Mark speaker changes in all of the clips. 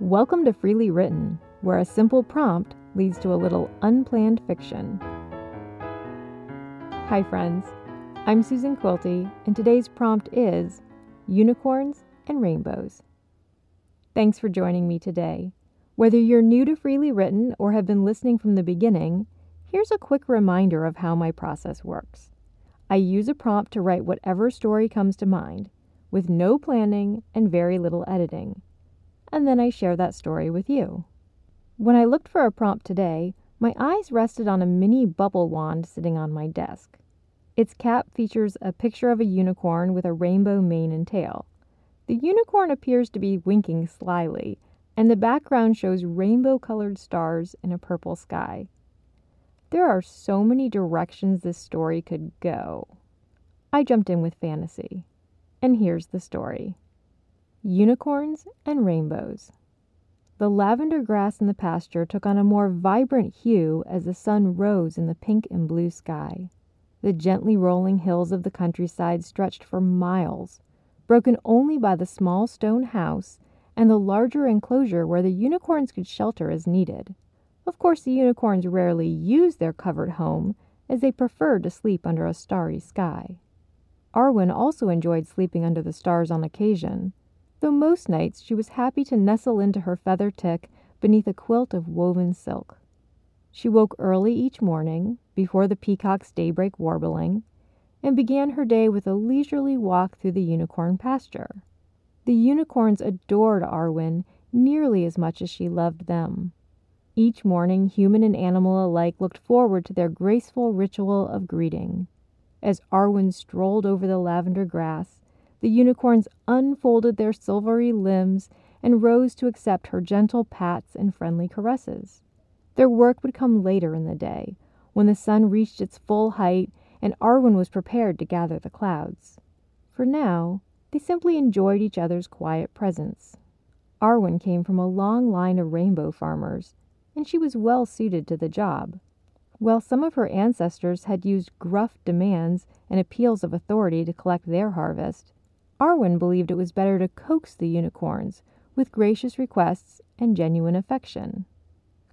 Speaker 1: Welcome to Freely Written, where a simple prompt leads to a little unplanned fiction. Hi, friends. I'm Susan Quilty, and today's prompt is Unicorns and Rainbows. Thanks for joining me today. Whether you're new to Freely Written or have been listening from the beginning, here's a quick reminder of how my process works. I use a prompt to write whatever story comes to mind, with no planning and very little editing and then I share that story with you. When I looked for a prompt today, my eyes rested on a mini bubble wand sitting on my desk. Its cap features a picture of a unicorn with a rainbow mane and tail. The unicorn appears to be winking slyly, and the background shows rainbow colored stars in a purple sky. There are so many directions this story could go. I jumped in with fantasy. And here's the story. Unicorns and Rainbows. The lavender grass in the pasture took on a more vibrant hue as the sun rose in the pink and blue sky. The gently rolling hills of the countryside stretched for miles, broken only by the small stone house and the larger enclosure where the unicorns could shelter as needed. Of course, the unicorns rarely used their covered home, as they preferred to sleep under a starry sky. Arwen also enjoyed sleeping under the stars on occasion, though most nights she was happy to nestle into her feather tick beneath a quilt of woven silk. She woke early each morning, before the peacock's daybreak warbling, and began her day with a leisurely walk through the unicorn pasture. The unicorns adored Arwen nearly as much as she loved them. Each morning, human and animal alike looked forward to their graceful ritual of greeting. As Arwen strolled over the lavender grass, the unicorns unfolded their silvery limbs and rose to accept her gentle pats and friendly caresses. Their work would come later in the day, when the sun reached its full height and Arwen was prepared to gather the clouds. For now, they simply enjoyed each other's quiet presence. Arwen came from a long line of rainbow farmers, and she was well suited to the job. While some of her ancestors had used gruff demands and appeals of authority to collect their harvest, Arwen believed it was better to coax the unicorns with gracious requests and genuine affection.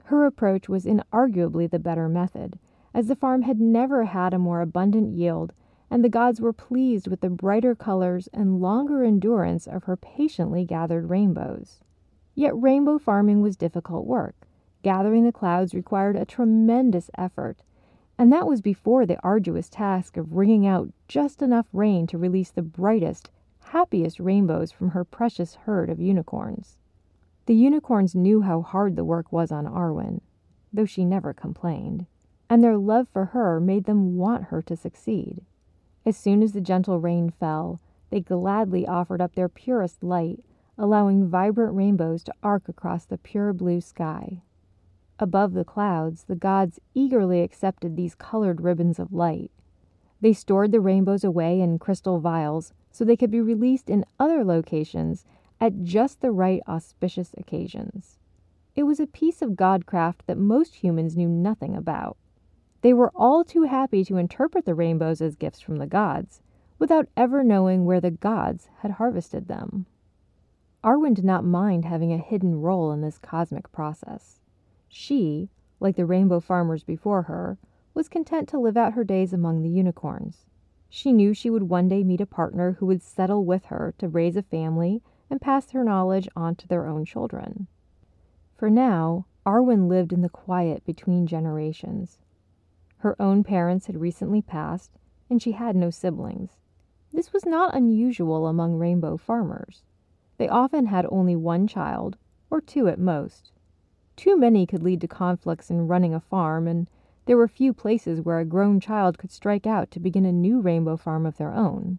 Speaker 1: Her approach was inarguably the better method, as the farm had never had a more abundant yield, and the gods were pleased with the brighter colors and longer endurance of her patiently gathered rainbows. Yet rainbow farming was difficult work. Gathering the clouds required a tremendous effort, and that was before the arduous task of wringing out just enough rain to release the brightest happiest rainbows from her precious herd of unicorns. The unicorns knew how hard the work was on Arwen, though she never complained, and their love for her made them want her to succeed. As soon as the gentle rain fell, they gladly offered up their purest light, allowing vibrant rainbows to arc across the pure blue sky. Above the clouds, the gods eagerly accepted these colored ribbons of light. They stored the rainbows away in crystal vials so they could be released in other locations at just the right auspicious occasions. It was a piece of godcraft that most humans knew nothing about. They were all too happy to interpret the rainbows as gifts from the gods, without ever knowing where the gods had harvested them. Arwen did not mind having a hidden role in this cosmic process. She, like the rainbow farmers before her, was content to live out her days among the unicorns. She knew she would one day meet a partner who would settle with her to raise a family and pass her knowledge on to their own children. For now, Arwen lived in the quiet between generations. Her own parents had recently passed, and she had no siblings. This was not unusual among rainbow farmers. They often had only one child, or two at most. Too many could lead to conflicts in running a farm, and there were few places where a grown child could strike out to begin a new rainbow farm of their own.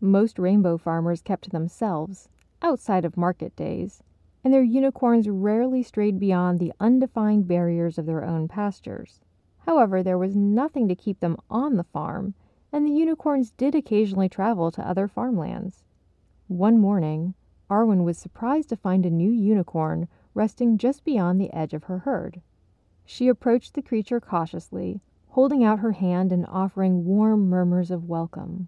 Speaker 1: Most rainbow farmers kept to themselves, outside of market days, and their unicorns rarely strayed beyond the undefined barriers of their own pastures. However, there was nothing to keep them on the farm, and the unicorns did occasionally travel to other farmlands. One morning, Arwen was surprised to find a new unicorn resting just beyond the edge of her herd. She approached the creature cautiously, holding out her hand and offering warm murmurs of welcome.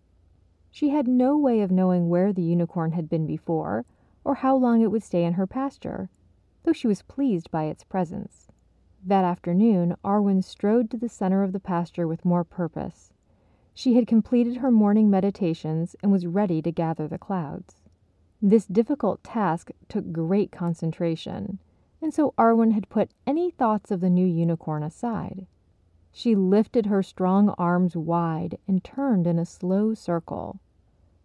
Speaker 1: She had no way of knowing where the unicorn had been before, or how long it would stay in her pasture, though she was pleased by its presence. That afternoon, Arwen strode to the center of the pasture with more purpose. She had completed her morning meditations and was ready to gather the clouds. This difficult task took great concentration, and so Arwen had put any thoughts of the new unicorn aside. She lifted her strong arms wide and turned in a slow circle.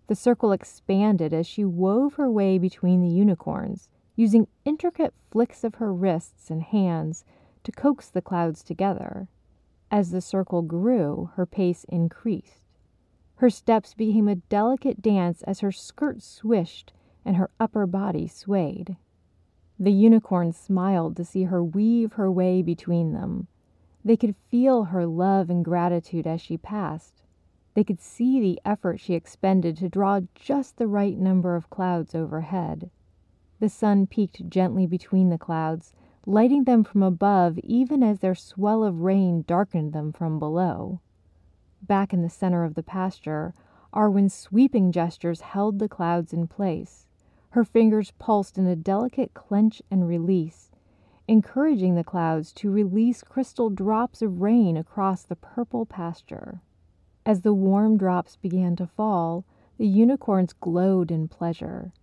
Speaker 1: The circle expanded as she wove her way between the unicorns, using intricate flicks of her wrists and hands to coax the clouds together. As the circle grew, her pace increased. Her steps became a delicate dance as her skirt swished and her upper body swayed. The unicorns smiled to see her weave her way between them. They could feel her love and gratitude as she passed. They could see the effort she expended to draw just the right number of clouds overhead. The sun peeked gently between the clouds, lighting them from above even as their swell of rain darkened them from below. Back in the center of the pasture, Arwen's sweeping gestures held the clouds in place. Her fingers pulsed in a delicate clench and release, encouraging the clouds to release crystal drops of rain across the purple pasture. As the warm drops began to fall, the unicorns glowed in pleasure.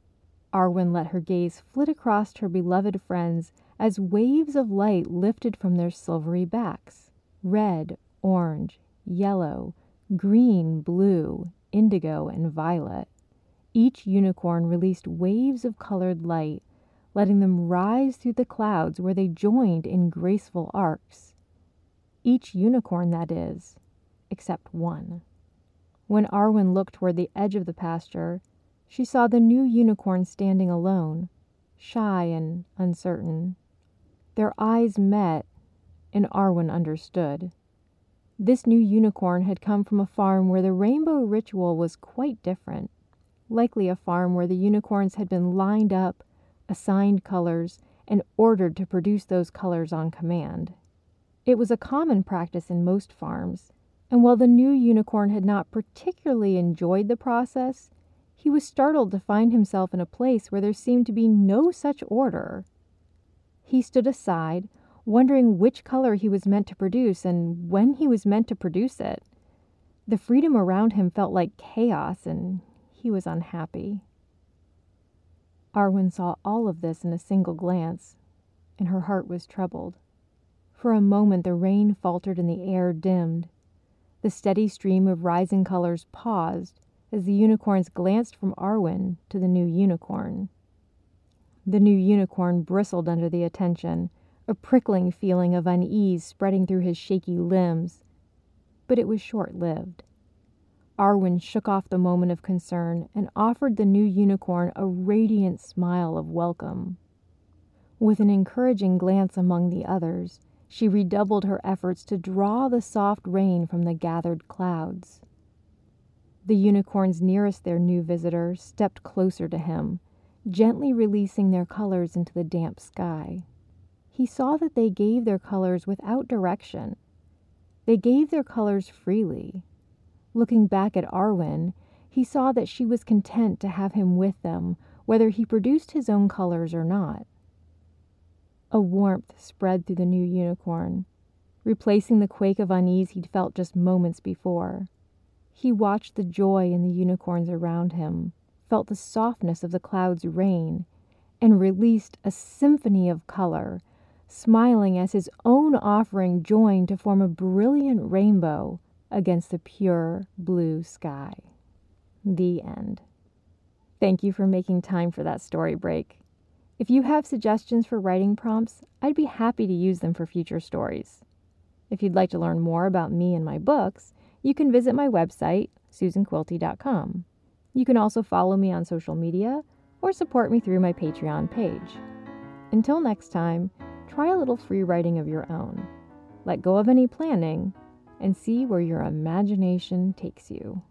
Speaker 1: Arwen let her gaze flit across her beloved friends as waves of light lifted from their silvery backs red, orange, yellow, green, blue, indigo, and violet. Each unicorn released waves of colored light, letting them rise through the clouds where they joined in graceful arcs. Each unicorn, that is, except one. When Arwen looked toward the edge of the pasture, she saw the new unicorn standing alone, shy and uncertain. Their eyes met, and Arwen understood. This new unicorn had come from a farm where the rainbow ritual was quite different. Likely a farm where the unicorns had been lined up, assigned colors, and ordered to produce those colors on command. It was a common practice in most farms, and while the new unicorn had not particularly enjoyed the process, he was startled to find himself in a place where there seemed to be no such order. He stood aside, wondering which color he was meant to produce and when he was meant to produce it. The freedom around him felt like chaos, and he was unhappy. Arwen saw all of this in a single glance, and her heart was troubled. For a moment, the rain faltered and the air dimmed. The steady stream of rising colors paused as the unicorns glanced from Arwen to the new unicorn. The new unicorn bristled under the attention, a prickling feeling of unease spreading through his shaky limbs. But it was short lived. Arwen shook off the moment of concern and offered the new unicorn a radiant smile of welcome. With an encouraging glance among the others, she redoubled her efforts to draw the soft rain from the gathered clouds. The unicorns nearest their new visitor stepped closer to him, gently releasing their colors into the damp sky. He saw that they gave their colors without direction. They gave their colors freely. Looking back at Arwen, he saw that she was content to have him with them, whether he produced his own colors or not. A warmth spread through the new unicorn, replacing the quake of unease he'd felt just moments before. He watched the joy in the unicorns around him, felt the softness of the clouds' rain, and released a symphony of color, smiling as his own offering joined to form a brilliant rainbow against the pure blue sky. The end. Thank you for making time for that story break. If you have suggestions for writing prompts, I'd be happy to use them for future stories. If you'd like to learn more about me and my books, you can visit my website, susanquilty.com. You can also follow me on social media or support me through my Patreon page. Until next time, try a little free writing of your own. Let go of any planning and see where your imagination takes you.